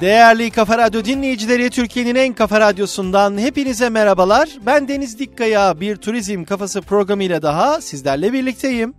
Değerli Kafa Radyo dinleyicileri Türkiye'nin en kafa radyosundan hepinize merhabalar. Ben Deniz Dikkaya bir turizm kafası programıyla daha sizlerle birlikteyim.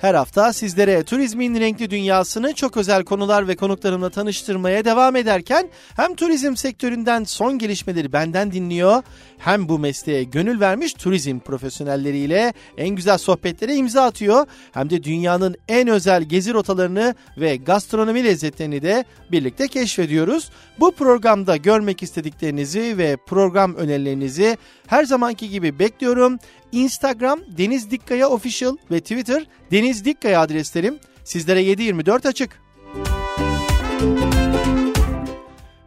Her hafta sizlere turizmin renkli dünyasını çok özel konular ve konuklarımla tanıştırmaya devam ederken hem turizm sektöründen son gelişmeleri benden dinliyor hem bu mesleğe gönül vermiş turizm profesyonelleriyle en güzel sohbetlere imza atıyor hem de dünyanın en özel gezi rotalarını ve gastronomi lezzetlerini de birlikte keşfediyoruz. Bu programda görmek istediklerinizi ve program önerilerinizi her zamanki gibi bekliyorum. Instagram Deniz Dikkaya Official ve Twitter Deniz Dikkaya adreslerim sizlere 724 açık.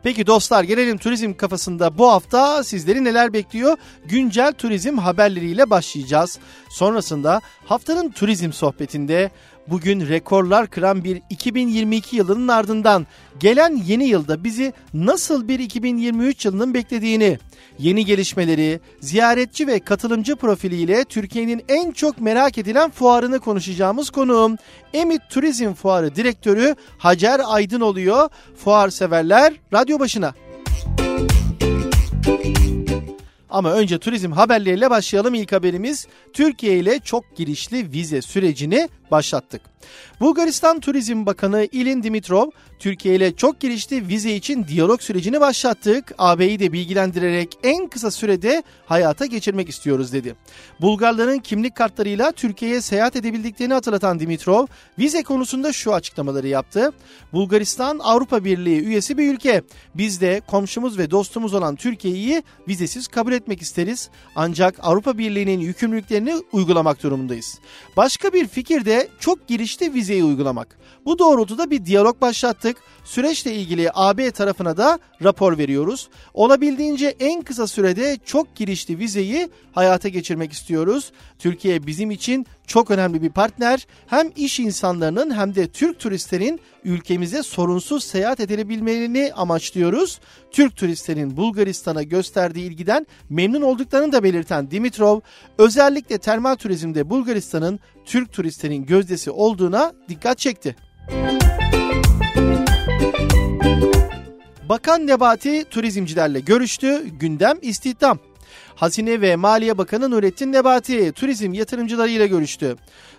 Peki dostlar gelelim turizm kafasında bu hafta sizleri neler bekliyor? Güncel turizm haberleriyle başlayacağız. Sonrasında haftanın turizm sohbetinde bugün rekorlar kıran bir 2022 yılının ardından gelen yeni yılda bizi nasıl bir 2023 yılının beklediğini, yeni gelişmeleri, ziyaretçi ve katılımcı profiliyle Türkiye'nin en çok merak edilen fuarını konuşacağımız konuğum Emit Turizm Fuarı Direktörü Hacer Aydın oluyor. Fuar severler radyo başına. Ama önce turizm haberleriyle başlayalım. İlk haberimiz Türkiye ile çok girişli vize sürecini başlattık. Bulgaristan Turizm Bakanı İlin Dimitrov, Türkiye ile çok girişli vize için diyalog sürecini başlattık. AB'yi de bilgilendirerek en kısa sürede hayata geçirmek istiyoruz dedi. Bulgarların kimlik kartlarıyla Türkiye'ye seyahat edebildiklerini hatırlatan Dimitrov, vize konusunda şu açıklamaları yaptı. Bulgaristan Avrupa Birliği üyesi bir ülke. Biz de komşumuz ve dostumuz olan Türkiye'yi vizesiz kabul etmek isteriz. Ancak Avrupa Birliği'nin yükümlülüklerini uygulamak durumundayız. Başka bir fikir de çok girişli vizeyi uygulamak. Bu doğrultuda bir diyalog başlattık. Süreçle ilgili AB tarafına da rapor veriyoruz. Olabildiğince en kısa sürede çok girişli vizeyi hayata geçirmek istiyoruz. Türkiye bizim için çok önemli bir partner. Hem iş insanlarının hem de Türk turistlerin ülkemize sorunsuz seyahat edilebilmelerini amaçlıyoruz. Türk turistlerin Bulgaristan'a gösterdiği ilgiden memnun olduklarını da belirten Dimitrov, özellikle termal turizmde Bulgaristan'ın Türk turistlerin gözdesi olduğuna dikkat çekti. Bakan Nebati turizmcilerle görüştü. Gündem istihdam. Hazine ve Maliye Bakanı Nurettin Nebati turizm yatırımcılarıyla görüştü.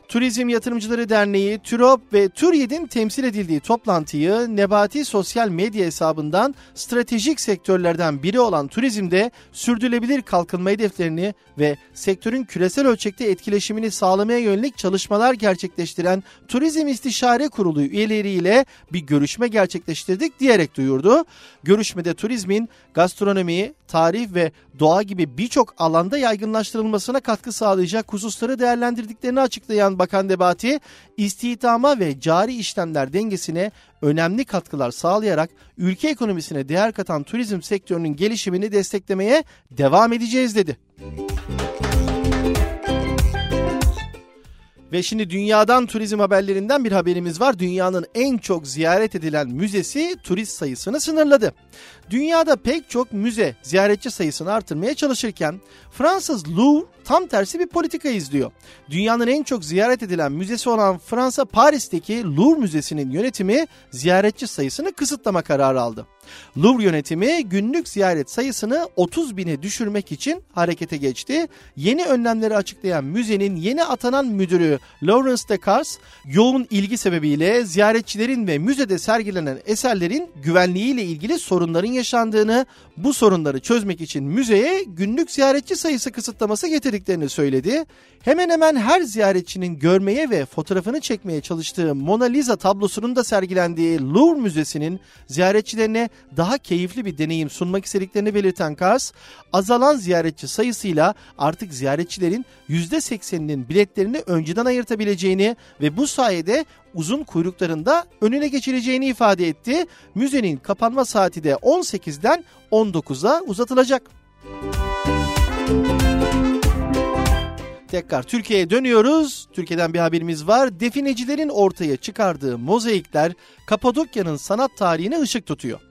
Turizm Yatırımcıları Derneği, TÜROP ve TÜRYED'in temsil edildiği toplantıyı Nebati sosyal medya hesabından stratejik sektörlerden biri olan turizmde sürdürülebilir kalkınma hedeflerini ve sektörün küresel ölçekte etkileşimini sağlamaya yönelik çalışmalar gerçekleştiren Turizm İstişare Kurulu üyeleriyle bir görüşme gerçekleştirdik diyerek duyurdu. Görüşmede turizmin gastronomi, tarih ve doğa gibi birçok alanda yaygınlaştırılmasına katkı sağlayacak hususları değerlendirdiklerini açıklayan Bakan Debati, istihdama ve cari işlemler dengesine önemli katkılar sağlayarak ülke ekonomisine değer katan turizm sektörünün gelişimini desteklemeye devam edeceğiz dedi. Ve şimdi dünyadan turizm haberlerinden bir haberimiz var. Dünyanın en çok ziyaret edilen müzesi turist sayısını sınırladı. Dünyada pek çok müze ziyaretçi sayısını artırmaya çalışırken Fransız Louvre tam tersi bir politika izliyor. Dünyanın en çok ziyaret edilen müzesi olan Fransa Paris'teki Louvre Müzesi'nin yönetimi ziyaretçi sayısını kısıtlama kararı aldı. Louvre yönetimi günlük ziyaret sayısını 30 bine düşürmek için harekete geçti. Yeni önlemleri açıklayan müzenin yeni atanan müdürü Lawrence Decars, yoğun ilgi sebebiyle ziyaretçilerin ve müzede sergilenen eserlerin güvenliğiyle ilgili sorunların yaşandığını, bu sorunları çözmek için müzeye günlük ziyaretçi sayısı kısıtlaması getirdiklerini söyledi. Hemen hemen her ziyaretçinin görmeye ve fotoğrafını çekmeye çalıştığı Mona Lisa tablosunun da sergilendiği Louvre Müzesi'nin ziyaretçilerine daha keyifli bir deneyim sunmak istediklerini belirten Kars, azalan ziyaretçi sayısıyla artık ziyaretçilerin %80'inin biletlerini önceden ayırtabileceğini ve bu sayede uzun kuyruklarında önüne geçireceğini ifade etti. Müzenin kapanma saati de 18'den 19'a uzatılacak. Tekrar Türkiye'ye dönüyoruz. Türkiye'den bir haberimiz var. Definecilerin ortaya çıkardığı mozaikler Kapadokya'nın sanat tarihine ışık tutuyor.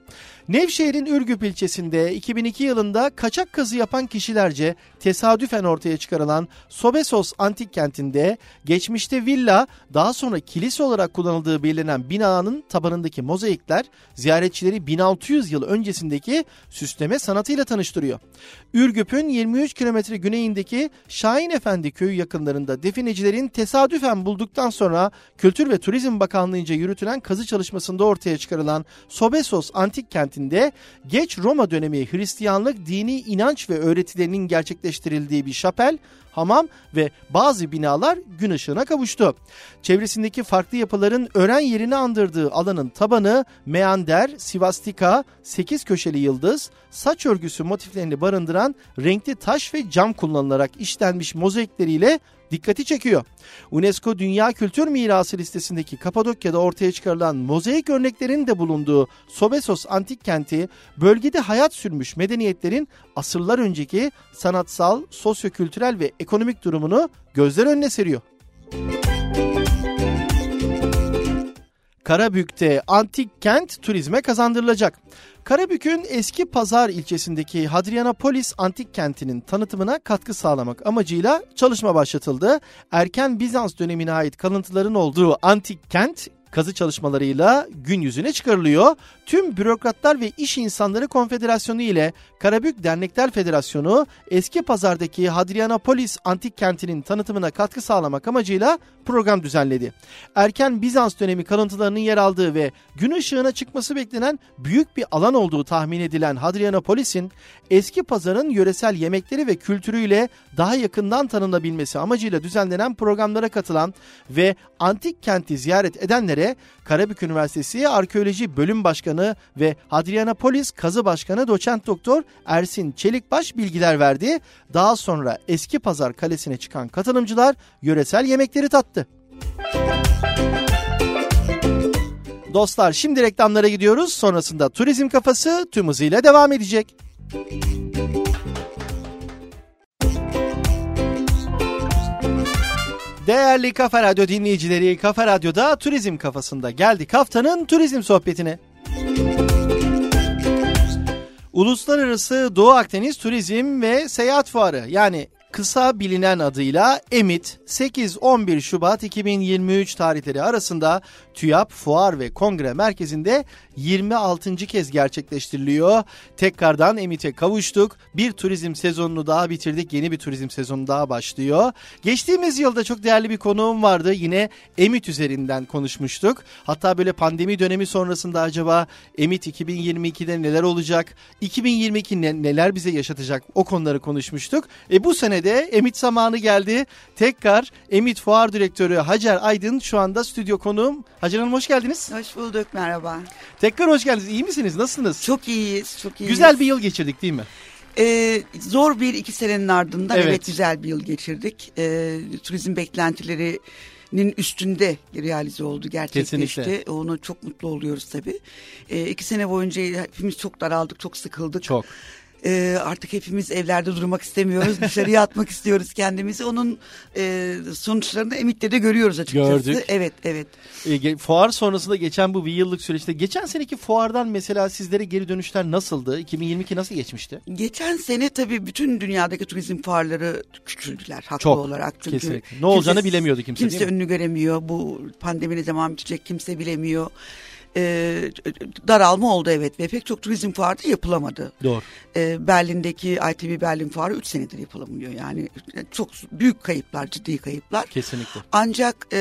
Nevşehir'in Ürgüp ilçesinde 2002 yılında kaçak kazı yapan kişilerce tesadüfen ortaya çıkarılan Sobesos antik kentinde geçmişte villa daha sonra kilise olarak kullanıldığı belirlenen binanın tabanındaki mozaikler ziyaretçileri 1600 yıl öncesindeki süsleme sanatıyla tanıştırıyor. Ürgüp'ün 23 kilometre güneyindeki Şahin Efendi köyü yakınlarında definecilerin tesadüfen bulduktan sonra Kültür ve Turizm Bakanlığı'nca yürütülen kazı çalışmasında ortaya çıkarılan Sobesos antik kentinde geç Roma dönemi Hristiyanlık dini inanç ve öğretilerinin gerçekleştirildiği bir şapel, hamam ve bazı binalar gün ışığına kavuştu. Çevresindeki farklı yapıların öğren yerini andırdığı alanın tabanı meander, sivastika, sekiz köşeli yıldız, saç örgüsü motiflerini barındıran renkli taş ve cam kullanılarak işlenmiş mozaikleriyle dikkati çekiyor. UNESCO Dünya Kültür Mirası listesindeki Kapadokya'da ortaya çıkarılan mozaik örneklerin de bulunduğu Sobesos antik kenti bölgede hayat sürmüş medeniyetlerin asırlar önceki sanatsal, sosyokültürel ve ekonomik durumunu gözler önüne seriyor. Karabük'te antik kent turizme kazandırılacak. Karabük'ün eski pazar ilçesindeki Hadrianapolis antik kentinin tanıtımına katkı sağlamak amacıyla çalışma başlatıldı. Erken Bizans dönemine ait kalıntıların olduğu antik kent kazı çalışmalarıyla gün yüzüne çıkarılıyor. Tüm Bürokratlar ve İş İnsanları Konfederasyonu ile Karabük Dernekler Federasyonu eski pazardaki Hadrianapolis antik kentinin tanıtımına katkı sağlamak amacıyla program düzenledi. Erken Bizans dönemi kalıntılarının yer aldığı ve gün ışığına çıkması beklenen büyük bir alan olduğu tahmin edilen Hadrianapolis'in eski pazarın yöresel yemekleri ve kültürüyle daha yakından tanınabilmesi amacıyla düzenlenen programlara katılan ve antik kenti ziyaret edenlere Karabük Üniversitesi Arkeoloji Bölüm Başkanı ve Hadrianapolis Kazı Başkanı Doçent Doktor Ersin Çelikbaş bilgiler verdi. Daha sonra Eski Pazar Kalesi'ne çıkan katılımcılar yöresel yemekleri tattı. Dostlar şimdi reklamlara gidiyoruz. Sonrasında Turizm Kafası tüm hızıyla devam edecek. Değerli Kafa Radyo dinleyicileri, Kafa Radyo'da Turizm Kafasında geldik haftanın turizm sohbetine. Uluslararası Doğu Akdeniz Turizm ve Seyahat Fuarı yani kısa bilinen adıyla EMIT 8-11 Şubat 2023 tarihleri arasında TÜYAP Fuar ve Kongre Merkezi'nde 26. kez gerçekleştiriliyor. Tekrardan EMIT'e kavuştuk. Bir turizm sezonunu daha bitirdik. Yeni bir turizm sezonu daha başlıyor. Geçtiğimiz yılda çok değerli bir konuğum vardı. Yine EMIT üzerinden konuşmuştuk. Hatta böyle pandemi dönemi sonrasında acaba EMIT 2022'de neler olacak? 2022 neler bize yaşatacak? O konuları konuşmuştuk. E bu sene de Emit zamanı geldi. Tekrar Emit Fuar Direktörü Hacer Aydın şu anda stüdyo konuğum. Hacer Hanım hoş geldiniz. Hoş bulduk merhaba. Tekrar hoş geldiniz. İyi misiniz? Nasılsınız? Çok iyiyiz. Çok iyiyiz. Güzel bir yıl geçirdik değil mi? Ee, zor bir iki senenin ardından evet, evet güzel bir yıl geçirdik. Ee, turizm beklentileri üstünde realize oldu, gerçekleşti. Kesinlikle. Onu çok mutlu oluyoruz tabii. Ee, iki sene boyunca hepimiz çok daraldık, çok sıkıldık. Çok. E, artık hepimiz evlerde durmak istemiyoruz. Dışarıya atmak istiyoruz kendimizi. Onun e, sonuçlarını Emit'te de görüyoruz açıkçası. Gördük. Evet, evet. E, fuar sonrasında geçen bu bir yıllık süreçte geçen seneki fuardan mesela sizlere geri dönüşler nasıldı? 2022 nasıl geçmişti? Geçen sene tabii bütün dünyadaki turizm fuarları küçüldüler haklı Çok, olarak. Çünkü kesinlikle. Ne olacağını kimse, bilemiyordu kimse Kimse önünü göremiyor. Bu pandemi ne zaman bitecek kimse bilemiyor e, daralma oldu evet ve pek çok turizm fuarı da yapılamadı. Doğru. E, Berlin'deki ITB Berlin fuarı 3 senedir yapılamıyor yani çok büyük kayıplar ciddi kayıplar. Kesinlikle. Ancak e,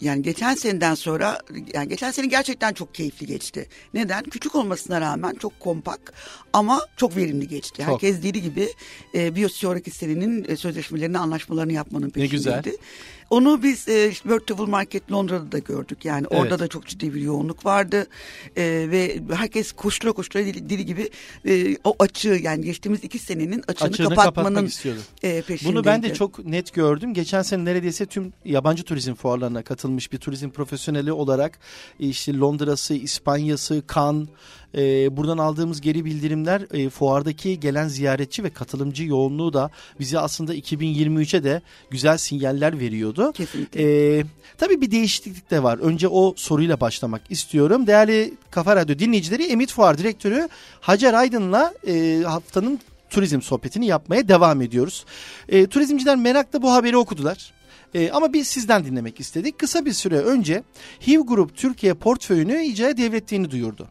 yani geçen seneden sonra yani geçen sene gerçekten çok keyifli geçti. Neden? Küçük olmasına rağmen çok kompak ama çok verimli geçti. Çok. Herkes dediği gibi e, bir sonraki senenin e, sözleşmelerini anlaşmalarını yapmanın peşindeydi. Ne güzel. Onu biz e, World Travel Market Londra'da da gördük. Yani evet. orada da çok ciddi bir yoğunluk vardı. E, ve herkes koştura koştura dili, dili gibi e, o açığı yani geçtiğimiz iki senenin açığını, açığını kapatmanın e, peşindeydi. Bunu ben de çok net gördüm. Geçen sene neredeyse tüm yabancı turizm fuarlarına katılmış bir turizm profesyoneli olarak işte Londra'sı, İspanya'sı, Cannes, e, buradan aldığımız geri bildirimler e, fuardaki gelen ziyaretçi ve katılımcı yoğunluğu da bize aslında 2023'e de güzel sinyaller veriyordu. Kesinlikle. Ee, tabii bir değişiklik de var. Önce o soruyla başlamak istiyorum. Değerli Kafa Radyo dinleyicileri Emit Fuar Direktörü Hacer Aydın'la e, haftanın turizm sohbetini yapmaya devam ediyoruz. E, turizmciler merakla bu haberi okudular. E, ama biz sizden dinlemek istedik. Kısa bir süre önce HIV Group Türkiye portföyünü icraya devrettiğini duyurdu.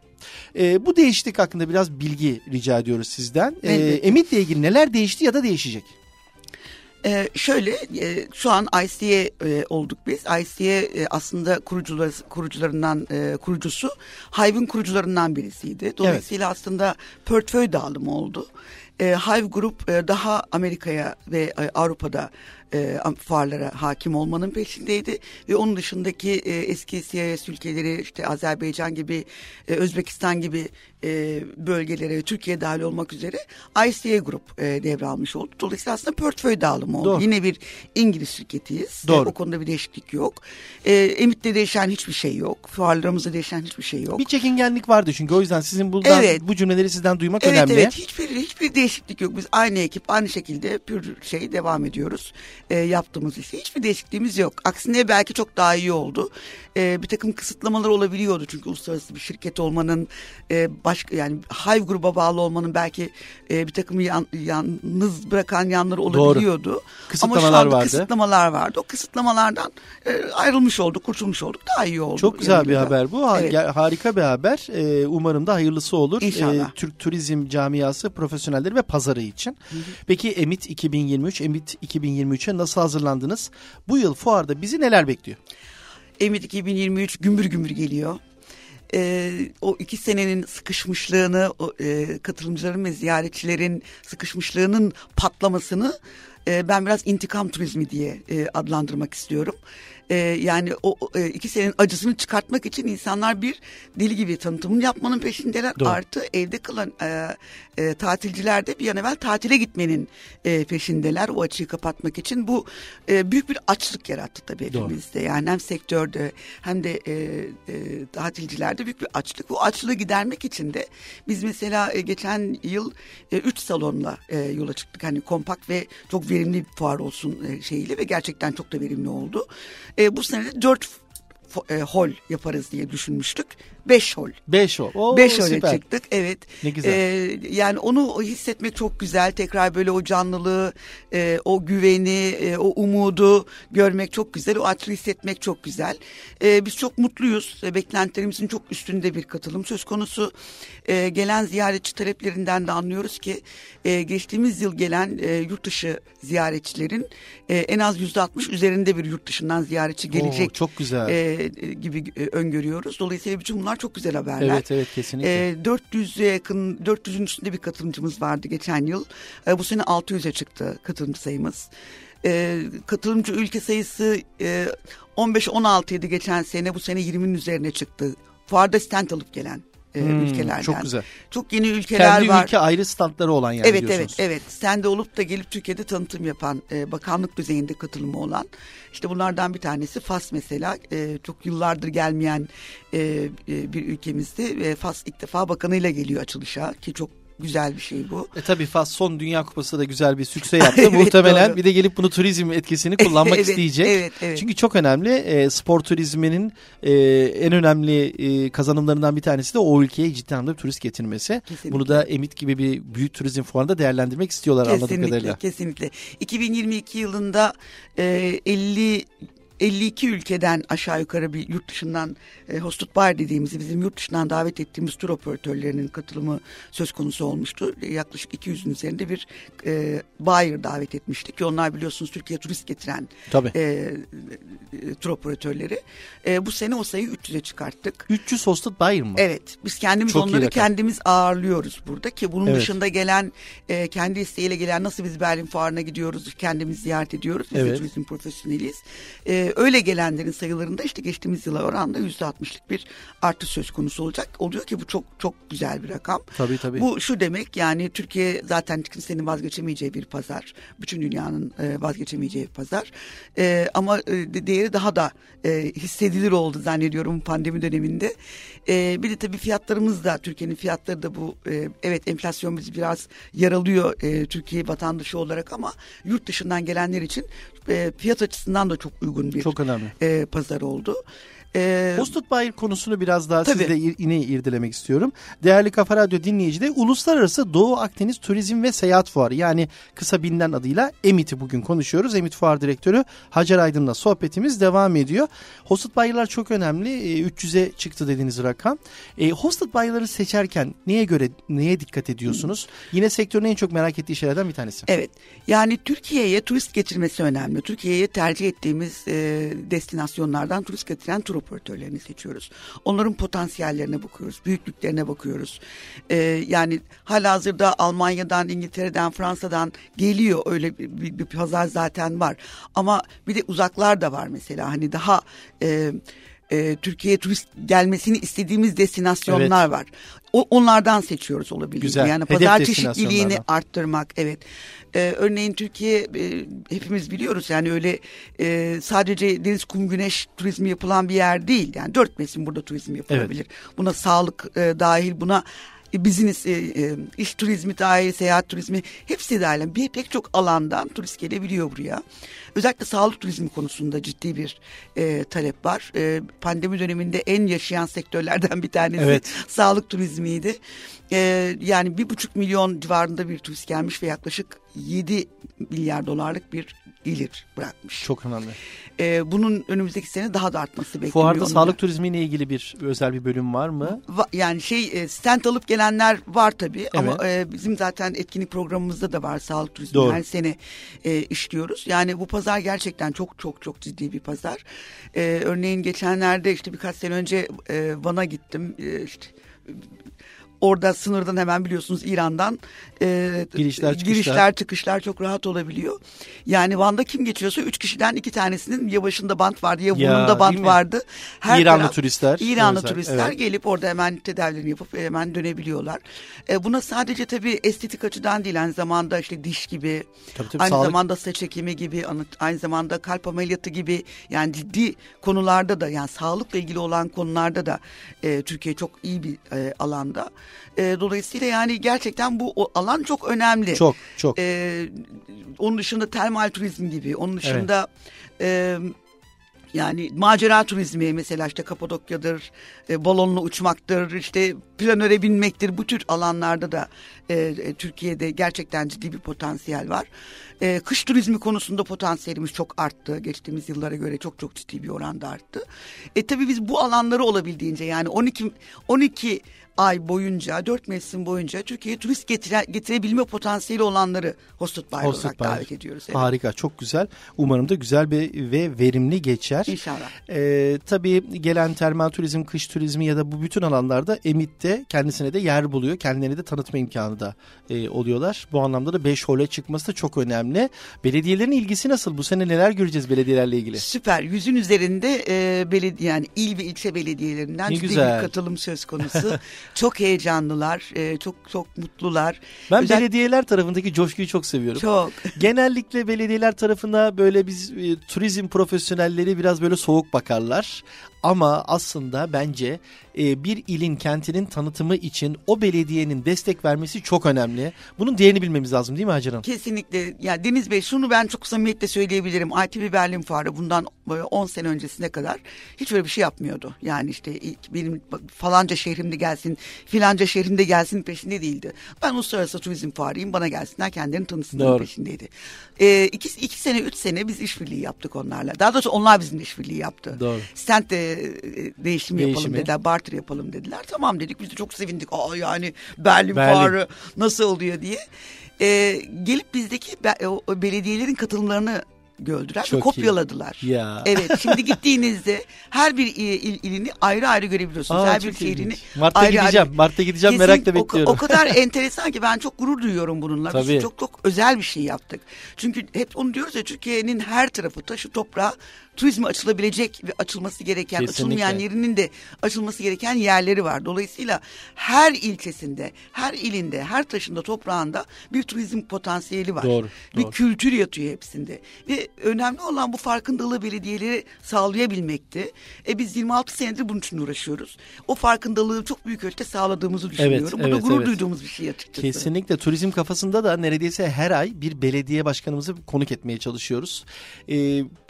E, bu değişiklik hakkında biraz bilgi rica ediyoruz sizden. E, Evet. Emit'le ilgili neler değişti ya da değişecek? Ee, şöyle e, şu an ICE e, olduk biz. ICE e, aslında kurucular, kurucularından e, kurucusu Hive'ın kurucularından birisiydi. Dolayısıyla aslında portföy dağılımı oldu. E, Hive Group e, daha Amerika'ya ve e, Avrupa'da e, fuarlara hakim olmanın peşindeydi ve onun dışındaki e, eski CIS ülkeleri işte Azerbaycan gibi e, Özbekistan gibi e, bölgelere Türkiye dahil olmak üzere ICA Group e, devralmış oldu. Dolayısıyla aslında portföy dağılımı oldu. Doğru. Yine bir İngiliz şirketiyiz. E, Doğru. o konuda bir değişiklik yok. E, Emit'te değişen hiçbir şey yok. Fuarlarımızda değişen hiçbir şey yok. Bir çekingenlik vardı çünkü o yüzden sizin buradan Evet. bu cümleleri sizden duymak Evet önemli. evet hiçbir hiçbir değişiklik yok. Biz aynı ekip aynı şekilde pür şey devam ediyoruz. E, yaptığımız işte hiçbir değişikliğimiz yok. Aksine belki çok daha iyi oldu. E, bir takım kısıtlamalar olabiliyordu çünkü uluslararası bir şirket olmanın e, başka yani Hive gruba bağlı olmanın belki e, bir takım yan- yalnız bırakan yanları olabiliyordu. Kısıtlamalar Ama şu anda vardı. kısıtlamalar vardı. O kısıtlamalardan e, ayrılmış olduk, kurtulmuş olduk. Daha iyi oldu. Çok güzel bir haber bu. Evet. Harika bir haber. Ee, umarım da hayırlısı olur. İnşallah. Ee, Türk turizm camiası profesyonelleri ve pazarı için. Peki Emit 2023, Emit 2023'e nasıl hazırlandınız? Bu yıl fuarda bizi neler bekliyor? Emit 2023 gümbür gümbür geliyor. Ee, o iki senenin sıkışmışlığını, o, e, katılımcıların ve ziyaretçilerin sıkışmışlığının patlamasını e, ben biraz intikam turizmi diye e, adlandırmak istiyorum. E, yani o e, iki senenin acısını çıkartmak için insanlar bir deli gibi tanıtımını yapmanın peşindeler. Doğru. Artı evde kalan e, e, tatilciler de bir an evvel tatile gitmenin e, peşindeler o açığı kapatmak için. Bu e, büyük bir açlık yarattı tabii hepimizde. Yani hem sektörde hem de e, e, tatilcilerde büyük bir açlık. Bu açlığı gidermek için de biz mesela e, geçen yıl 3 salonla e, yola çıktık. Hani kompakt ve çok verimli bir fuar olsun e, şeyiyle ve gerçekten çok da verimli oldu. E, bu sene de 4 hol yaparız diye düşünmüştük. 5 hol. 5 o. Oo, 5 öyle süper. çıktık evet. Ne güzel. Ee, yani onu hissetmek çok güzel. Tekrar böyle o canlılığı, e, o güveni, e, o umudu görmek çok güzel. O açlığı hissetmek çok güzel. E, biz çok mutluyuz. E, beklentilerimizin çok üstünde bir katılım söz konusu. E, gelen ziyaretçi taleplerinden de anlıyoruz ki e, geçtiğimiz yıl gelen e, yurt dışı ziyaretçilerin e, en az yüzde altmış üzerinde bir yurt dışından ziyaretçi gelecek Oo, çok güzel. e, gibi e, öngörüyoruz. Dolayısıyla bütün bunlar çok güzel haberler. evet evet kesinlikle. E, 400'e yakın 400'ün üstünde bir katılımcımız vardı geçen yıl. E, bu sene 600'e çıktı katılımcı sayımız. E, katılımcı ülke sayısı e, 15-16 idi geçen sene. Bu sene 20'nin üzerine çıktı. Fuarda stand alıp gelen e, Hmm, ülkelerden. Çok güzel. Çok yeni ülkeler Kendi var. ülke ayrı standları olan yani Evet evet evet. Sende olup da gelip Türkiye'de tanıtım yapan e, bakanlık düzeyinde katılımı olan işte bunlardan bir tanesi Fas mesela e, çok yıllardır gelmeyen e, e, bir ülkemizdi ve Fas ilk defa bakanıyla geliyor açılışa ki çok güzel bir şey bu. E tabii Fas son Dünya Kupası da güzel bir sükse yaptı. Evet, Muhtemelen doğru. bir de gelip bunu turizm etkisini kullanmak Evet, isteyecek. evet, evet. Çünkü çok önemli. E, spor turizminin e, en önemli e, kazanımlarından bir tanesi de o ülkeye ciddi anlamda bir turist getirmesi. Kesinlikle. Bunu da Emit gibi bir büyük turizm fuarında değerlendirmek istiyorlar anladığım Kesinlikle, kadarıyla. kesinlikle. 2022 yılında e, 50 52 ülkeden aşağı yukarı bir yurt dışından e, hosted bar dediğimiz bizim yurt dışından davet ettiğimiz tur operatörlerinin katılımı söz konusu olmuştu. E, yaklaşık 200'ün üzerinde bir e, buyer davet etmiştik ki onlar biliyorsunuz Türkiye turist getiren Tabii. e, e, tur operatörleri. E, bu sene o sayıyı 300'e çıkarttık. 300 hosted buyer mı? Evet biz kendimiz Çok onları kendimiz ağırlıyoruz burada ki bunun Evet. dışında gelen e, kendi isteğiyle gelen nasıl biz Berlin Fuarı'na gidiyoruz kendimiz ziyaret ediyoruz biz de Evet. turizm profesyoneliyiz. E, öyle gelenlerin sayılarında işte geçtiğimiz yıla oranla yüzde altmışlık bir artış söz konusu olacak. Oluyor ki bu çok çok güzel bir rakam. Tabii tabii. Bu şu demek yani Türkiye zaten kimsenin vazgeçemeyeceği bir pazar. Bütün dünyanın e, vazgeçemeyeceği bir pazar. E, ama e, de- değeri daha da e, hissedilir oldu zannediyorum pandemi döneminde. E, bir de tabii fiyatlarımız da Türkiye'nin fiyatları da bu e, evet enflasyon bizi biraz yaralıyor e, Türkiye vatandaşı olarak ama yurt dışından gelenler için e, fiyat açısından da çok uygun bir Çok önemli. e, pazar oldu. E, Hosted Buyer konusunu biraz daha Tabii. sizle yine irdelemek istiyorum. Değerli Kafa Radyo dinleyicileri Uluslararası Doğu Akdeniz Turizm ve Seyahat Fuarı yani kısa bilinen adıyla EMIT'i bugün konuşuyoruz. EMIT Fuar Direktörü Hacer Aydın'la sohbetimiz devam ediyor. Hosted Buyer'lar çok önemli. E, 300'e çıktı dediğiniz rakam. E, Hosted Buyer'ları seçerken neye göre neye dikkat ediyorsunuz? Yine sektörün en çok merak ettiği şeylerden bir tanesi. Evet. Yani Türkiye'ye turist getirmesi önemli. Türkiye'ye tercih ettiğimiz e, destinasyonlardan turist getiren tur operatörlerini seçiyoruz. Onların potansiyellerine bakıyoruz, büyüklüklerine bakıyoruz. E, yani halihazırda Almanya'dan, İngiltere'den, Fransa'dan geliyor öyle bir, bir, bir pazar zaten var. Ama bir de uzaklar da var mesela. Hani daha e, e, Türkiye'ye turist gelmesini istediğimiz destinasyonlar Evet. var. O, onlardan seçiyoruz olabildiğince. Güzel. Yani Hedef pazar çeşitliliğini arttırmak evet. Ee, örneğin Türkiye e, hepimiz biliyoruz yani öyle e, sadece deniz kum güneş turizmi yapılan bir yer değil. Yani dört mevsim burada turizm yapılabilir. Buna sağlık e, dahil buna e, business, e, e, iş turizmi dahil, seyahat turizmi hepsi dahil. Bir pek çok alandan turist gelebiliyor buraya. Özellikle sağlık turizmi konusunda ciddi bir e, talep var. E, pandemi döneminde en yaşayan sektörlerden bir tanesi Evet. sağlık turizmiydi. E, yani bir buçuk milyon civarında bir turist gelmiş ve yaklaşık 7 milyar dolarlık bir gelir bırakmış. Çok önemli. E, bunun önümüzdeki sene daha da artması bekleniyor. Fuarda Onu da- sağlık turizmiyle ilgili bir özel bir bölüm var mı? Va- yani şey e, stand alıp gelenler var tabii ama Evet. e, bizim zaten etkinlik programımızda da var sağlık turizmi Doğru. her sene e, işliyoruz. Yani bu pazar gerçekten çok çok çok ciddi bir pazar. E, örneğin geçenlerde işte birkaç sene önce e, Van'a gittim. E, işte Orada sınırdan hemen biliyorsunuz İran'dan e, Girişler, çıkışlar. girişler çıkışlar çok rahat olabiliyor. Yani Van'da kim geçiyorsa üç kişiden iki tanesinin ya başında bant vardı ya Ya, burnunda bant vardı. İranlı turistler. İranlı Özel, turistler evet. gelip orada hemen tedavilerini yapıp hemen dönebiliyorlar. E, buna sadece tabii estetik açıdan değil aynı zamanda işte diş gibi, Tabii, tabii, aynı sağlık- zamanda saç ekimi gibi, aynı zamanda kalp ameliyatı gibi yani ciddi konularda da yani sağlıkla ilgili olan konularda da e, Türkiye çok iyi bir e, alanda. E, dolayısıyla yani gerçekten bu alan çok önemli. Çok çok. Ee, onun dışında termal turizm gibi, onun dışında e, yani macera turizmi mesela işte Kapadokya'dır, e, balonla uçmaktır, işte planöre binmektir. Bu tür alanlarda da e, e, Türkiye'de gerçekten ciddi bir potansiyel var. E, kış turizmi konusunda potansiyelimiz çok arttı. Geçtiğimiz yıllara göre çok çok ciddi bir oranda arttı. E tabii biz bu alanları olabildiğince yani 12 12 ay boyunca, 4 mevsim boyunca Türkiye'ye turist getire, getirebilme potansiyeli olanları hosted buyer Hosted olarak buyer. davet ediyoruz. Evet. Harika, çok güzel. Umarım da güzel bir ve verimli geçer. İnşallah. Ee, tabii gelen termal turizm, kış turizmi ya da bu bütün alanlarda EMİT'te kendisine de yer buluyor. Kendilerini de tanıtma imkanı da e, oluyorlar. Bu anlamda da 5 hole çıkması da çok önemli. Belediyelerin ilgisi nasıl? Bu sene neler göreceğiz belediyelerle ilgili? Süper. Yüzün üzerinde e, belediye yani il ve ilçe belediyelerinden Ne güzel. bir katılım söz konusu. çok heyecanlılar, e, çok çok mutlular. Ben Özel- belediyeler tarafındaki coşkuyu çok seviyorum. Çok. Genellikle belediyeler tarafına böyle biz e, turizm profesyonelleri biraz böyle soğuk bakarlar. Ama aslında bence e, bir ilin kentinin tanıtımı için o belediyenin destek vermesi çok önemli. Bunun değerini bilmemiz lazım değil mi Hacer Hanım? Kesinlikle. Ya Deniz Bey şunu ben çok samimiyetle söyleyebilirim. ITV Berlin Fuarı bundan böyle 10 sene öncesine kadar hiç böyle bir şey yapmıyordu. Yani işte benim falanca şehrimde gelsin, filanca şehrimde gelsin peşinde değildi. Ben uluslararası turizm fuarıyım bana gelsinler kendilerini tanısınlar Doğru. peşindeydi. Ee, iki, iki sene, üç sene biz işbirliği yaptık onlarla. Daha doğrusu onlar bizimle işbirliği yaptı. Doğru. Stand de e, değişimi yapalım Değişimi. dediler, barter yapalım dediler. Tamam dedik biz de çok sevindik. Aa yani Berlin, Berlin. Fuarı nasıl oluyor diye. Ee, gelip bizdeki be- o, o belediyelerin katılımlarını gördüler Çok ve iyi. kopyaladılar. Ya. Evet şimdi gittiğinizde her bir il, il- ilini ayrı ayrı görebiliyorsunuz. Aa, her bir şehrini ilginç. Mart'ta ayrı gideceğim. ayrı. Mart'ta gideceğim Kesin merakla o- bekliyorum. O, kadar enteresan ki ben çok gurur duyuyorum bununla. Biz Tabii. çok çok özel bir şey yaptık. Çünkü hep onu diyoruz ya Türkiye'nin her tarafı taşı toprağı turizme açılabilecek ve açılması gereken, Kesinlikle. açılmayan yerinin de açılması gereken yerleri var. Dolayısıyla her ilçesinde, her ilinde, her taşında, toprağında bir turizm potansiyeli var. Doğru, bir doğru. kültür yatıyor hepsinde. Ve önemli olan bu farkındalığı belediyeleri sağlayabilmekti. E biz 26 senedir bunun için uğraşıyoruz. O farkındalığı çok büyük ölçüde sağladığımızı düşünüyorum. bu da evet, gurur evet. duyduğumuz bir şey açıkçası. Kesinlikle turizm kafasında da neredeyse her ay bir belediye başkanımızı konuk etmeye çalışıyoruz. Ee,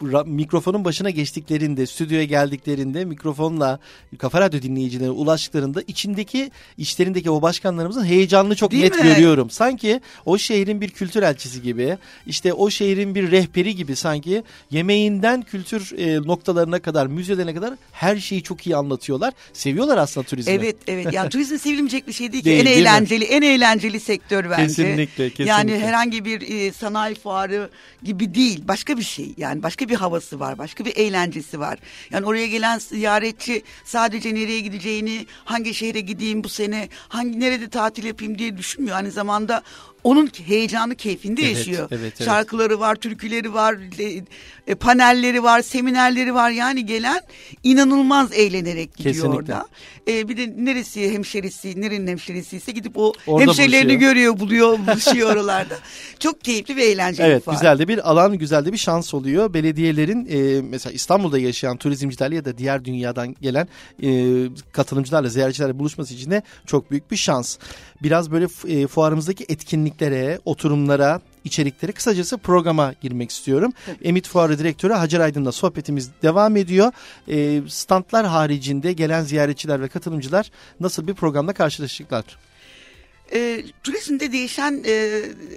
ra- mikrofonun başına geçtiklerinde, stüdyoya geldiklerinde mikrofonla Kafa Radyo dinleyicilerine ulaştıklarında içindeki, içlerindeki o başkanlarımızın heyecanını çok Değil net mi? görüyorum. Sanki o şehrin bir kültür elçisi gibi, işte o şehrin bir rehberi gibi sanki yemeğinden kültür e, noktalarına kadar, müzelerine kadar her şeyi çok iyi anlatıyorlar. Seviyorlar aslında turizmi. Evet evet yani turizm sevilmeyecek bir şey değil ki Değil, en değil mi? eğlenceli en eğlenceli sektör bence. Kesinlikle, kesinlikle. Yani herhangi bir e, sanayi fuarı gibi değil başka bir şey yani başka bir havası var başka bir eğlencesi var. Yani oraya gelen ziyaretçi sadece nereye gideceğini hangi şehre gideyim bu sene hangi nerede tatil yapayım diye düşünmüyor. Aynı zamanda onun heyecanı keyfinde Evet, yaşıyor. evet, evet. Şarkıları var, türküleri var, e, panelleri var, seminerleri var. Yani gelen inanılmaz eğlenerek gidiyor Kesinlikle. orada. E, bir de neresi hemşerisi, nerenin hemşerisiyse gidip o Orada hemşerilerini buluşuyor. görüyor, buluyor, buluşuyor oralarda. Çok keyifli ve eğlenceli Evet bir güzel de bir alan güzel de bir şans oluyor. Belediyelerin e, mesela İstanbul'da yaşayan turizmcilerle ya da diğer dünyadan gelen e, katılımcılarla ziyaretçilerle buluşması için de çok büyük bir şans. Biraz böyle e, fuarımızdaki etkinliklere, oturumlara, içeriklere kısacası programa girmek istiyorum. Emit Fuarı Direktörü Hacer Aydın'la sohbetimiz devam ediyor. E, standlar haricinde gelen ziyaretçiler ve katılımcılar nasıl bir programla karşılaşacaklar? E, turizmde değişen e,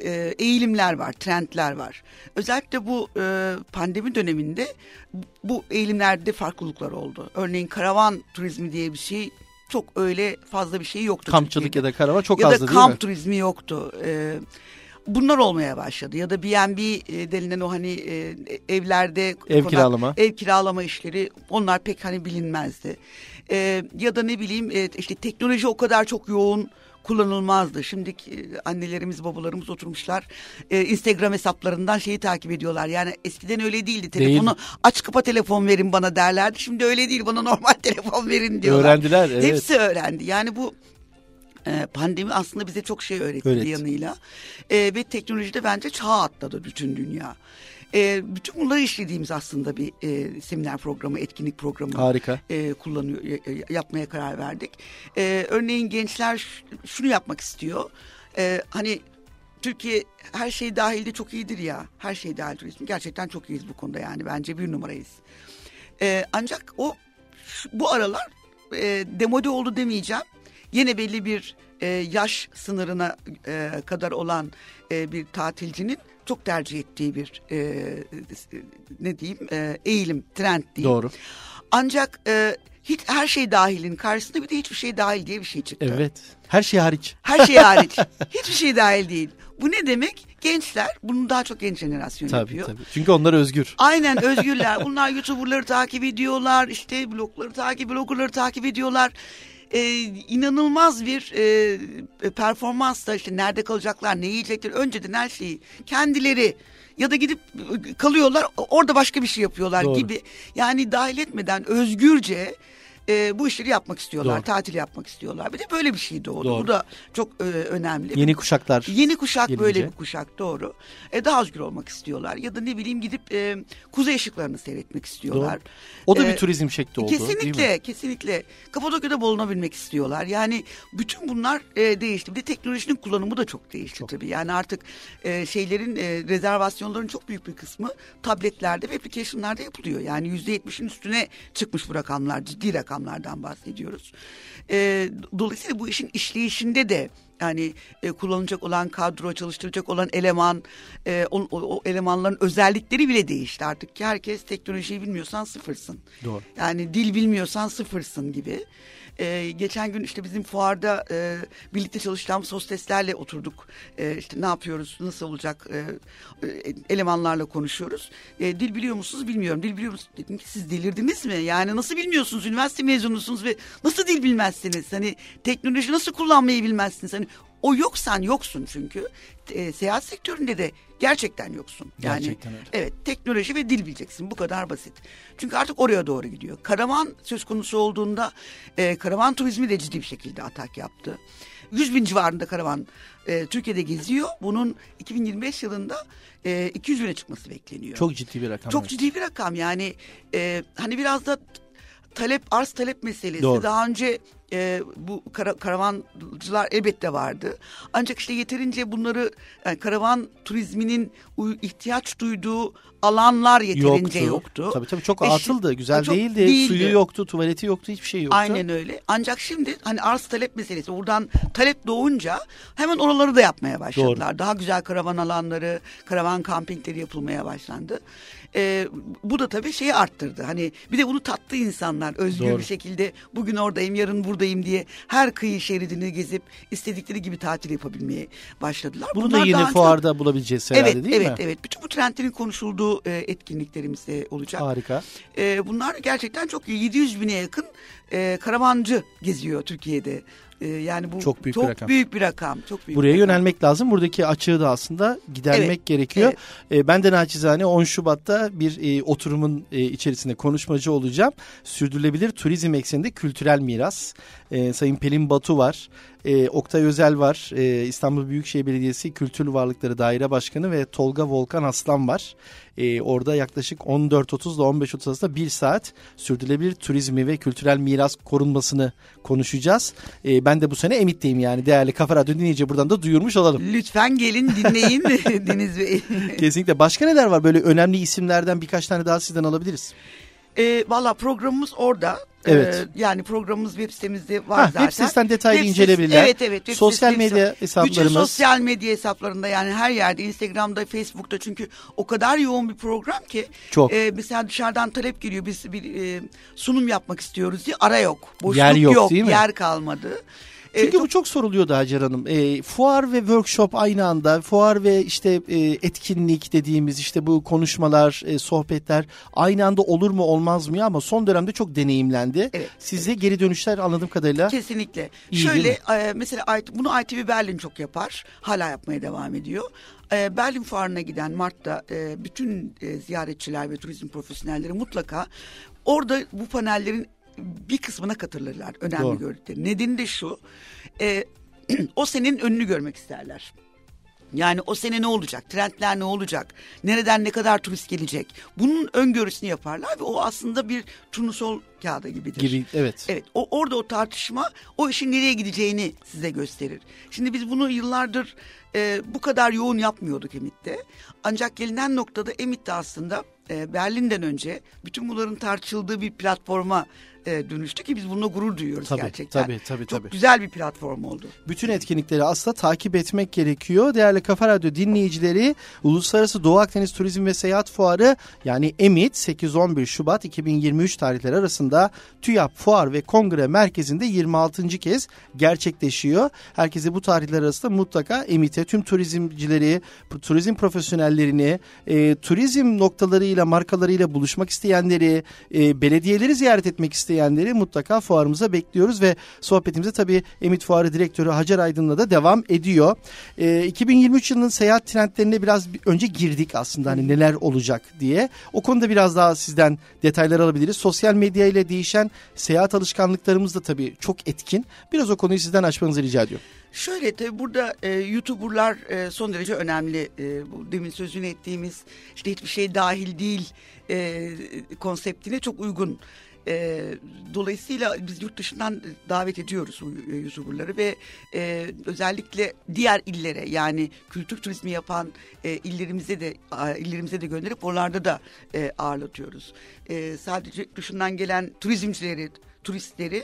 e, eğilimler var, trendler var. Özellikle bu e, pandemi döneminde bu eğilimlerde farklılıklar oldu. Örneğin karavan turizmi diye bir şey çok öyle fazla bir şey yoktu. Kampçılık Türkiye'de. ya da karava çok ya azdı da değil kamp mi? turizmi yoktu. Ee, bunlar olmaya başladı. Ya da B&B e, denilen o hani e, evlerde Ev kiralama. ev kiralama işleri onlar pek hani bilinmezdi. Ee, ya da ne bileyim e, işte teknoloji o kadar çok yoğun kullanılmazdı. Şimdi e, annelerimiz babalarımız oturmuşlar e, Instagram hesaplarından şeyi takip ediyorlar. Yani eskiden öyle değildi. Telefonu aç kapa telefon verin bana derlerdi. Şimdi öyle değil bana normal telefon verin diyorlar. Öğrendiler evet. Hepsi öğrendi. Yani bu e, pandemi aslında bize çok şey öğretti bir yanıyla. E, ve teknolojide bence çağ atladı bütün dünya. E, bütün bunları işlediğimiz aslında bir e, seminer programı, etkinlik programı Harika. e, kullanıyor, e, yapmaya karar verdik. E, örneğin gençler şunu yapmak istiyor. E, hani Türkiye her şey dahilde çok iyidir ya. Her şey dahil turizm. Gerçekten çok iyiyiz bu konuda yani. Bence bir numarayız. E, ancak o şu- bu aralar e, demode oldu demeyeceğim. Yine belli bir e, yaş sınırına e, kadar olan e, bir tatilcinin çok tercih ettiği bir e, ne diyeyim e, eğilim, trend diyeyim. Doğru. Ancak e, hiç her şey dahilin karşısında bir de hiçbir şey dahil diye bir şey çıktı. Evet. Her şey hariç. Her şey hariç. hiçbir şey dahil değil. Bu ne demek? Gençler, bunu daha çok genç jenerasyon Tabii yapıyor. tabii. Çünkü onlar özgür. Aynen özgürler. Bunlar YouTuber'ları takip ediyorlar. işte blogları takip, bloggerları takip ediyorlar. Ee, inanılmaz bir e, performansla işte nerede kalacaklar, ne yiyecekler. Önceden her şeyi kendileri ya da gidip e, kalıyorlar orada başka bir şey yapıyorlar Doğru. gibi. Yani dahil etmeden özgürce e, bu işleri yapmak istiyorlar. Doğru. Tatil yapmak istiyorlar. Bir de böyle bir şey doğdu. Doğru. Bu da çok e, önemli. Yeni kuşaklar. Yeni kuşak gelince. böyle bir kuşak doğru. E, daha özgür olmak istiyorlar. Ya da ne bileyim gidip e, kuzey ışıklarını seyretmek istiyorlar. Doğru. O da E, bir turizm şekli oldu değil mi? Kesinlikle, kesinlikle. Kapadokya'da bulunabilmek istiyorlar. Yani bütün bunlar e, değişti. Bir de teknolojinin kullanımı da çok değişti tabii. Yani artık e, şeylerin e, rezervasyonların çok büyük bir kısmı tabletlerde ve application'larda yapılıyor. Yani yüzde yetmişin üstüne çıkmış bu rakamlar. Ciddi rakamlardan bahsediyoruz. E, dolayısıyla bu işin işleyişinde de yani e, kullanılacak olan kadro, çalıştıracak olan eleman, e, o, o, o elemanların özellikleri bile değişti artık. Ki herkes teknolojiyi bilmiyorsan sıfırsın. Doğru. Yani dil bilmiyorsan sıfırsın gibi. Ee, geçen gün işte bizim fuarda e, birlikte çalıştığımız hosteslerle oturduk. E, işte ne yapıyoruz, nasıl olacak e, e, elemanlarla konuşuyoruz. E, dil biliyor musunuz bilmiyorum. Dil biliyor musunuz? Dedim ki siz delirdiniz mi? Yani nasıl bilmiyorsunuz? Üniversite mezunusunuz ve nasıl dil bilmezsiniz? Hani teknoloji nasıl kullanmayı bilmezsiniz? Hani o yoksan yoksun çünkü. E, seyahat sektöründe de Gerçekten yoksun. Yani, Gerçekten öyle. Evet teknoloji ve dil bileceksin bu kadar basit. Çünkü artık oraya doğru gidiyor. Karavan söz konusu olduğunda e, karavan turizmi de ciddi bir şekilde atak yaptı. 100 bin civarında karavan e, Türkiye'de geziyor. Bunun 2025 yılında e, 200 bine çıkması bekleniyor. Çok ciddi bir rakam. Çok ciddi bir rakam yani e, hani biraz da talep arz talep meselesi. Doğru. Daha önce e, bu kara, karavancılar elbette vardı. Ancak işte yeterince bunları yani karavan turizminin ihtiyaç duyduğu alanlar yeterince yoktu. Tabii tabii çok E atıldı. Güzel çok değildi. değildi. Suyu yoktu, tuvaleti yoktu, hiçbir şey yoktu. Aynen öyle. Ancak şimdi hani arz talep meselesi buradan talep doğunca hemen oraları da yapmaya başladılar. Daha güzel karavan alanları, karavan kampingleri yapılmaya başlandı. Ee, bu da tabii şeyi arttırdı. Hani bir de bunu tattı insanlar özgür Doğru. bir şekilde bugün oradayım yarın buradayım diye her kıyı şeridini gezip istedikleri gibi tatil yapabilmeye başladılar. Bunu Bunlar da yine daha önce- fuarda bulabileceğiz herhalde Evet, değil evet, mi? evet. Bütün bu trendlerin konuşulduğu e, etkinliklerimiz de olacak. Harika. E, bunlar gerçekten çok iyi. 700 bine yakın e, karavancı geziyor Türkiye'de. E, yani bu Çok büyük bir rakam. büyük bir rakam. Çok büyük Buraya bir rakam. yönelmek lazım. Buradaki açığı da aslında gidermek Evet, gerekiyor. E, ben de naçizane 10 Şubat'ta bir e, oturumun e, içerisinde konuşmacı olacağım. Sürdürülebilir turizm ekseninde kültürel miras. E, Sayın Pelin Batu var. E, Oktay Özel var. E, İstanbul Büyükşehir Belediyesi Kültür Varlıkları Daire Başkanı ve Tolga Volkan Aslan var. E, orada yaklaşık 14.30 ile 15.30 arasında bir saat sürdürülebilir turizmi ve kültürel miras korunmasını konuşacağız. E, ben de bu sene Emit'teyim yani değerli Kafa Radyo dinleyici buradan da duyurmuş olalım. Lütfen gelin dinleyin Deniz Bey. Kesinlikle. Başka neler var böyle önemli isimlerden birkaç tane daha sizden alabiliriz. E, Valla programımız orada. Evet. E, yani programımız web sitemizde var Ha, zaten. web sitesinden detaylı Web inceleyebilirler. Evet evet. web Sosyal medya hesaplarımız. Bütün sosyal medya hesaplarında yani her yerde Instagram'da, Facebook'ta çünkü o kadar yoğun bir program ki. Çok. E, mesela dışarıdan talep geliyor biz bir e, sunum yapmak istiyoruz diye ara yok. Boşluk Yer yok, değil mi? yer kalmadı. E, Çünkü çok- bu çok soruluyordu Hacer Hanım. E, fuar ve workshop aynı anda. Fuar ve işte e, etkinlik dediğimiz işte bu konuşmalar, e, sohbetler aynı anda olur mu olmaz mı ya ama son dönemde çok deneyimlendi. Evet. Size geri dönüşler anladığım kadarıyla. Kesinlikle. İyi Şöyle e, mesela bunu ITV Berlin çok yapar. Hala yapmaya devam ediyor. E, Berlin Fuarı'na giden Mart'ta e, bütün e, ziyaretçiler ve turizm profesyonelleri mutlaka orada bu panellerin bir kısmına katılırlar. Önemli Doğru. gördükleri. Nedeni de şu. e, o senin önünü görmek isterler. Yani o sene ne olacak? Trendler ne olacak? Nereden ne kadar turist gelecek? Bunun öngörüsünü yaparlar ve o aslında bir turnusol kağıdı gibidir. Gibi evet. Evet o, orada o tartışma o işin nereye gideceğini size gösterir. Şimdi biz bunu yıllardır e, bu kadar yoğun yapmıyorduk Emit'te. Ancak gelinen noktada Emit'te aslında e, Berlin'den önce bütün bunların tartışıldığı bir platforma e, dönüştü ki biz bununla gurur duyuyoruz Tabii, gerçekten. tabii, tabii, Çok tabii. güzel bir platform oldu. Bütün etkinlikleri aslında takip etmek gerekiyor. Değerli Kafa Radyo dinleyicileri Uluslararası Doğu Akdeniz Turizm ve Seyahat Fuarı yani EMİT 8-11 Şubat 2023 tarihleri arasında TÜYAP Fuar ve Kongre Merkezi'nde 26. kez gerçekleşiyor. Herkese bu tarihler arasında mutlaka EMİT'e tüm turizmcileri, turizm profesyonellerini, e, turizm noktalarıyla, markalarıyla buluşmak isteyenleri, e, belediyeleri ziyaret etmek isteyenleri mutlaka fuarımıza bekliyoruz ve sohbetimize tabii Emit Fuarı Direktörü Hacer Aydın'la da devam ediyor. E, 2023 yılının seyahat trendlerine biraz bir- önce girdik aslında hani neler olacak diye. O konuda biraz daha sizden detaylar alabiliriz. Sosyal medya ile değişen seyahat alışkanlıklarımız da tabii çok etkin. Biraz o konuyu sizden açmanızı rica ediyorum. Şöyle tabii burada e, YouTuber'lar e, son derece önemli. E, bu demin sözünü ettiğimiz işte hiçbir şey dahil değil e, konseptine çok uygun. E, dolayısıyla biz yurt dışından davet ediyoruz YouTuber'ları ve e, özellikle diğer illere yani kültür turizmi yapan e, illerimize de illerimize de gönderip oralarda da e, ağırlatıyoruz. E, sadece dışından gelen turizmcileri turistleri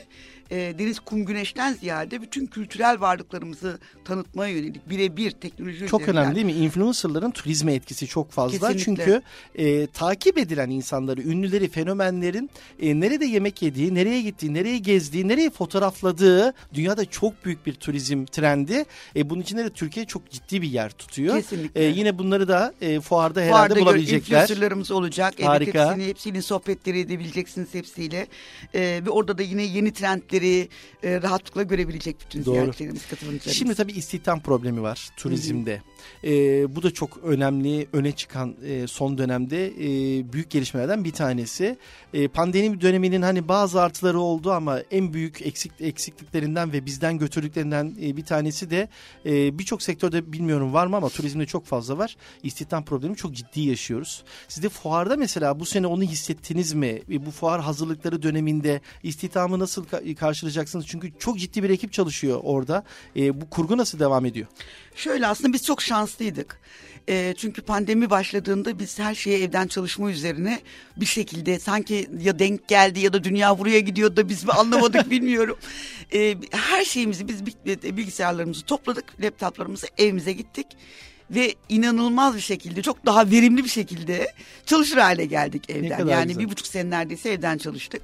e, deniz kum güneşten ziyade bütün kültürel varlıklarımızı tanıtmaya yönelik birebir teknoloji Çok üzerinden. önemli değil mi? Influencerların turizme etkisi çok fazla. Kesinlikle. Çünkü e, takip edilen insanları, ünlüleri, fenomenlerin e, nerede yemek yediği, nereye gittiği, nereye gezdiği, nereye fotoğrafladığı dünyada çok büyük bir turizm trendi. E, bunun içinde de Türkiye çok ciddi bir yer tutuyor. Kesinlikle. E, yine bunları da e, fuarda herhalde Fuarda bulabilecekler. influencerlarımız olacak. Evet, Harika. hepsini, hepsinin sohbetleri edebileceksiniz hepsiyle. E, ve orada da yine yeni trendleri e, rahatlıkla görebilecek bütün Doğru. ziyaretçilerimiz, katılımcılarımız. Şimdi tabii istihdam problemi var turizmde. E, bu da çok önemli, öne çıkan e, son dönemde e, büyük gelişmelerden bir tanesi. E, pandemi döneminin hani bazı artıları oldu ama en büyük eksik, eksikliklerinden ve bizden götürdüklerinden e, bir tanesi de e, birçok sektörde bilmiyorum var mı ama turizmde çok fazla var. İstihdam problemi çok ciddi yaşıyoruz. Siz de fuarda mesela bu sene onu hissettiniz mi? E, bu fuar hazırlıkları döneminde istihdamı nasıl ka- karşılayacaksınız? Çünkü çok ciddi bir ekip çalışıyor orada. E, bu kurgu nasıl devam ediyor? Şöyle aslında biz çok şanslıydık. E, çünkü pandemi başladığında biz her şeye evden çalışma üzerine bir şekilde sanki ya denk geldi ya da dünya buraya gidiyor da biz mi anlamadık bilmiyorum. E, her şeyimizi biz bilgisayarlarımızı topladık, laptoplarımızı evimize gittik ve inanılmaz bir şekilde çok daha verimli bir şekilde çalışır hale geldik evden. Yani güzel. bir buçuk sene neredeyse evden çalıştık.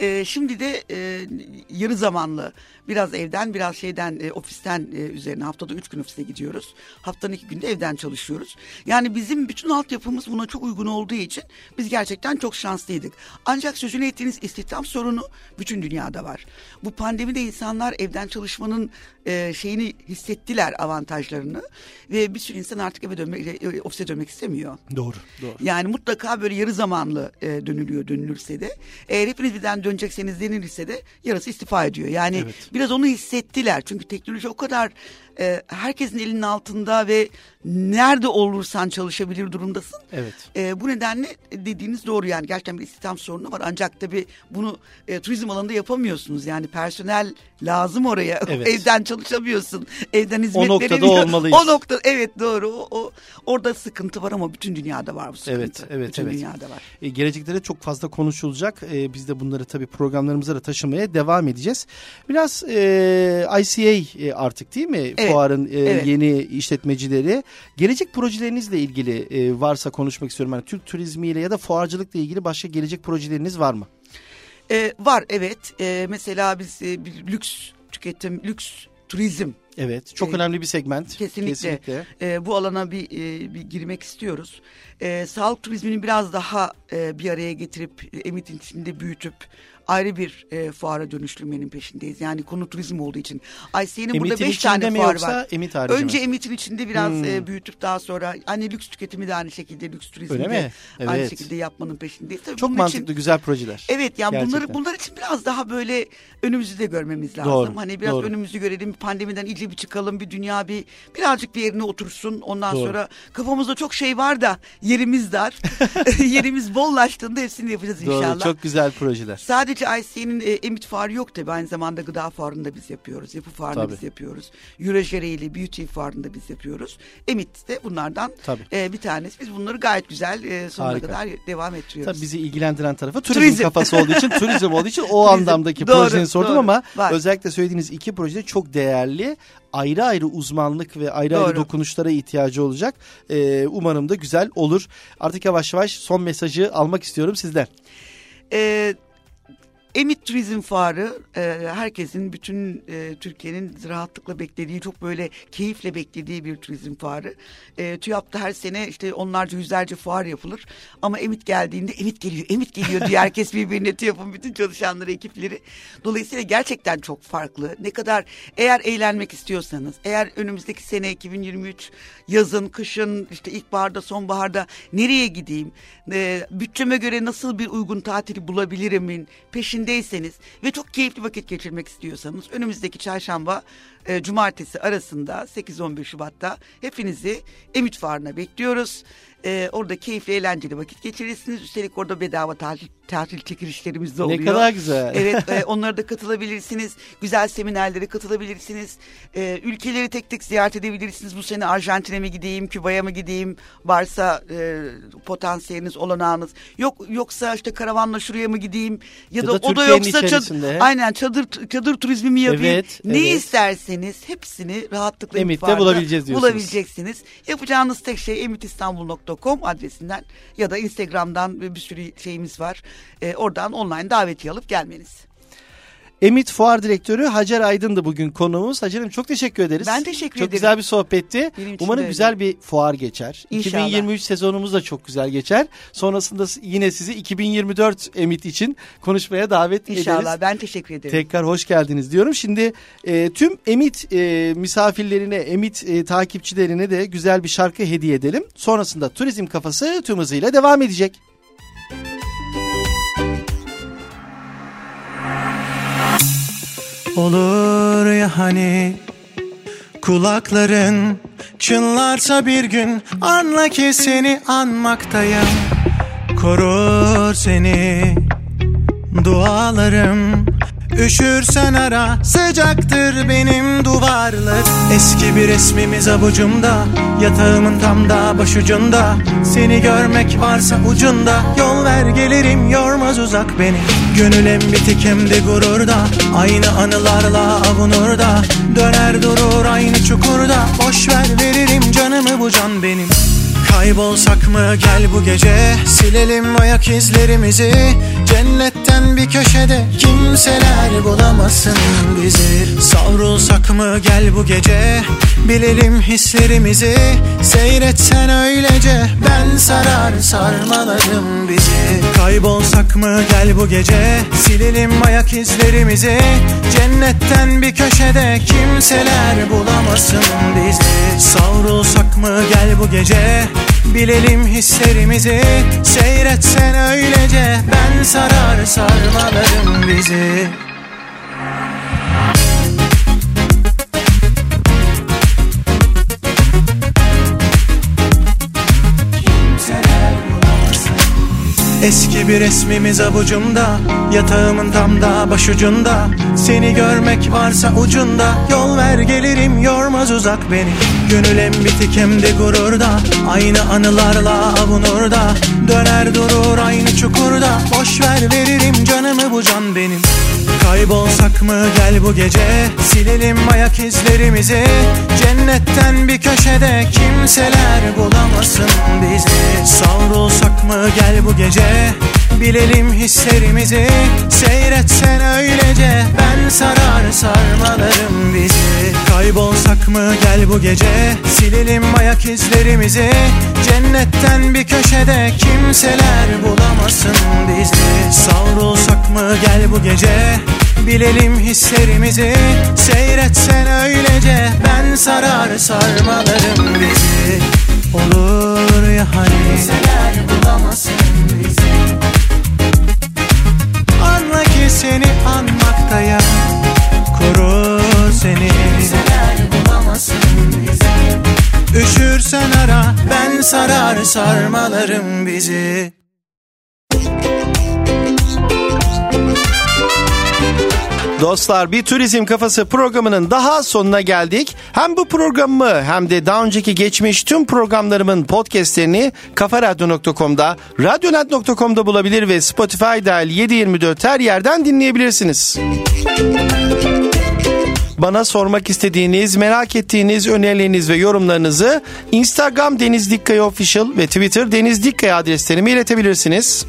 Ee, şimdi de e, yarı zamanlı biraz evden biraz şeyden e, ofisten e, üzerine haftada üç gün ofise gidiyoruz. Haftanın iki günde evden çalışıyoruz. Yani bizim bütün altyapımız buna çok uygun olduğu için biz gerçekten çok şanslıydık. Ancak sözünü ettiğiniz istihdam sorunu bütün dünyada var. Bu pandemide insanlar evden çalışmanın e, şeyini hissettiler avantajlarını ve bir sürü insan artık eve dönmek, e, ofise dönmek istemiyor. Doğru, doğru. Yani mutlaka böyle yarı zamanlı e, dönülüyor dönülürse de. Eğer hepiniz birden dönecekseniz denilirse de yarısı istifa ediyor. Yani evet. biraz onu hissettiler. Çünkü teknoloji o kadar e, herkesin elinin altında ve nerede olursan çalışabilir durumdasın. Evet. E, bu nedenle dediğiniz doğru yani gerçekten bir istihdam sorunu var. Ancak tabii bunu e, turizm alanında yapamıyorsunuz. Yani personel lazım oraya. Evet. Evden çalışamıyorsun. Evden hizmet O noktada olmalıyız. O nokta evet doğru. O, o orada sıkıntı var ama bütün dünyada var bu sıkıntı. Evet, evet, bütün evet. dünyada var. E, gelecekte de çok fazla konuşulacak. E, biz de bunları tabii programlarımıza da taşımaya devam edeceğiz. Biraz e, ICA e, artık değil mi? Evet. Fuarın e, evet. yeni işletmecileri. Gelecek projelerinizle ilgili e, varsa konuşmak istiyorum. Yani Türk turizmiyle ya da fuarcılıkla ilgili başka gelecek projeleriniz var mı? E, var evet. E, mesela biz e, lüks tüketim, lüks turizm Evet, çok ee, önemli bir segment. Kesinlikle. kesinlikle. E, bu alana bir, e, bir girmek istiyoruz. E, sağlık turizmini biraz daha e, bir araya getirip Emit'in içinde büyütüp ayrı bir e, fuara dönüştürmenin peşindeyiz. Yani konu turizm olduğu için. IC'nin burada beş tane mi fuar var. Emit Önce mi? Emit'in içinde biraz hmm. e, büyütüp daha sonra hani lüks tüketimi de aynı şekilde lüks turizmi Öyle de mi? Evet. aynı şekilde yapmanın peşindeyiz. Tabii Çok mantıklı için, güzel projeler. Evet yani Gerçekten. bunları bunlar için biraz daha böyle önümüzü de görmemiz lazım. Doğru, hani biraz doğru. önümüzü görelim pandemiden iyice bir çıkalım bir dünya bir birazcık bir yerine otursun. Ondan doğru. sonra kafamızda çok şey var da yerimiz dar. yerimiz bollaştığında hepsini yapacağız inşallah. Doğru çok güzel projeler. Sadece IC'nin e, Emit Fuarı yok tabi aynı zamanda gıda fuarını da biz yapıyoruz. Yapı fuarını tabii. biz yapıyoruz. Eurojere Beauty fuarını da biz yapıyoruz. Emit de bunlardan e, bir tanesi. Biz bunları gayet güzel e, sonuna Harika. kadar devam ettiriyoruz. Tabii bizi ilgilendiren tarafı turizm, turizm. kafası olduğu için turizm olduğu için o anlamdaki doğru, projeni sordum doğru. ama Var. özellikle söylediğiniz iki projede çok değerli ayrı ayrı uzmanlık ve ayrı Doğru. ayrı dokunuşlara ihtiyacı olacak. Ee, umarım da güzel olur. Artık yavaş yavaş son mesajı almak istiyorum sizden. Ee, Emit Turizm Fuarı e, herkesin bütün e, Türkiye'nin rahatlıkla beklediği çok böyle keyifle beklediği bir turizm fuarı. E, TÜYAP'ta her sene işte onlarca yüzlerce fuar yapılır ama Emit geldiğinde Emit geliyor Emit geliyor diye herkes birbirine TÜYAP'ın bütün çalışanları ekipleri. Dolayısıyla gerçekten çok farklı. Ne kadar eğer eğlenmek istiyorsanız eğer önümüzdeki sene 2023 yazın kışın işte ilkbaharda sonbaharda nereye gideyim e, bütçeme göre nasıl bir uygun tatili bulabilirimin peşinde içindeyseniz ve çok keyifli vakit geçirmek istiyorsanız önümüzdeki çarşamba e, cumartesi arasında 8-11 Şubat'ta hepinizi Emüt Fuarı'na bekliyoruz. E, orada keyifli eğlenceli vakit geçirirsiniz. Üstelik orada bedava tatil, tatil çekilişlerimiz de oluyor. Ne kadar güzel. Evet e, onlara da katılabilirsiniz. Güzel seminerlere katılabilirsiniz. E, ülkeleri tek tek ziyaret edebilirsiniz. Bu sene Arjantin'e mi gideyim, Küba'ya mı gideyim? Varsa e, potansiyeliniz, olanağınız. Yok yoksa işte karavanla şuraya mı gideyim? Ya, ya da, da o da yoksa çadır, aynen çadır çadır turizmi mi yapayım? Evet, ne evet. İsterseniz hepsini rahatlıkla Emit'te bulabileceğiz diyorsunuz. Bulabileceksiniz. Yapacağınız tek şey emitistanbul.com adresinden ya da Instagram'dan bir sürü şeyimiz var. E, oradan online davetiye alıp gelmeniz. Emit Fuar Direktörü Hacer Aydın'dı bugün konuğumuz. Hacer'im çok teşekkür ederiz. Ben teşekkür çok ederim. güzel bir sohbetti. Umarım güzel bir fuar geçer. İnşallah. 2023 sezonumuz da çok güzel geçer. Sonrasında yine sizi 2024 Emit için konuşmaya davet İnşallah ederiz. ben teşekkür ederim. Tekrar hoş geldiniz diyorum. Şimdi e, tüm Emit e, misafirlerine, Emit e, takipçilerine de güzel bir şarkı hediye edelim. Sonrasında Turizm Kafası tüm hızıyla devam edecek. Olur ya hani kulakların çınlarsa bir gün anla ki seni anmaktayım. Korur seni dualarım Üşürsen ara sıcaktır benim duvarlar. Eski bir resmimiz avucumda Yatağımın tam da başucunda. Seni görmek varsa ucunda Yol ver gelirim yormaz uzak beni. Gönül hem bitik hem de gururda Aynı anılarla avunur da Döner durur aynı çukurda Boş ver veririm canımı bu can benim Kaybolsak mı? Gel bu gece. Silelim ayak izlerimizi. Cennetten bir köşede Kimseler bulamasın bizi. Savrulsak mı? Gel bu gece. Bilelim hislerimizi. Seyretsen öylece. Ben sarar sarmalarım bizi. Kaybolsak mı? Gel bu gece. Silelim ayak izlerimizi. Cennetten bir köşede Kimseler bulamasın bu gece? Bilelim hislerimizi Seyretsen öylece. Ben sarar sarmalarım bizi Eski bir resmimiz avucumda Yatağımın tam da başucunda. Seni görmek varsa ucunda Yol ver gelirim yormaz uzak beni. Gönül hem bitik hem de gururda Aynı anılarla avunur da Döner durur aynı çukurda Boş ver veririm canımı bu can benim Kaybolsak mı gel bu gece? Silelim ayak izlerimizi. Cennetten bir köşede Kimseler bulamasın bizi. Savrulsak mı gel bu gece Bilelim hislerimizi. Seyretsen öylece Ben sarar sarmalarım bizi. Kaybolsak mı gel bu gece? Silelim ayak izlerimizi. Cennetten bir köşede Kimseler bulamasın bizi. Savrulsak mı gel bu gece? Bilelim hislerimizi. Seyretsen öylece Ben sarar sarmalarım bizi. Olur ya hani? Kimseler bulamasın seni anmaktayım Korur seni. Üşürsen ara Ben sarar sarmalarım bizi Dostlar bir turizm kafası programının daha sonuna geldik. Hem bu programı hem de daha önceki geçmiş tüm programlarımın podcastlerini kafaradyo.com'da, radyonet.com'da bulabilir ve Spotify dahil 724 her yerden dinleyebilirsiniz. Bana sormak istediğiniz, merak ettiğiniz önerileriniz ve yorumlarınızı Instagram Deniz Dikkaya Official ve Twitter Deniz Dikkaya adreslerime iletebilirsiniz.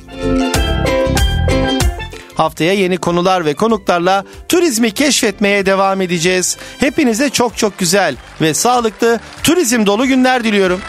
Haftaya yeni konular ve konuklarla turizmi keşfetmeye devam edeceğiz. Hepinize çok çok güzel ve sağlıklı turizm dolu günler diliyorum.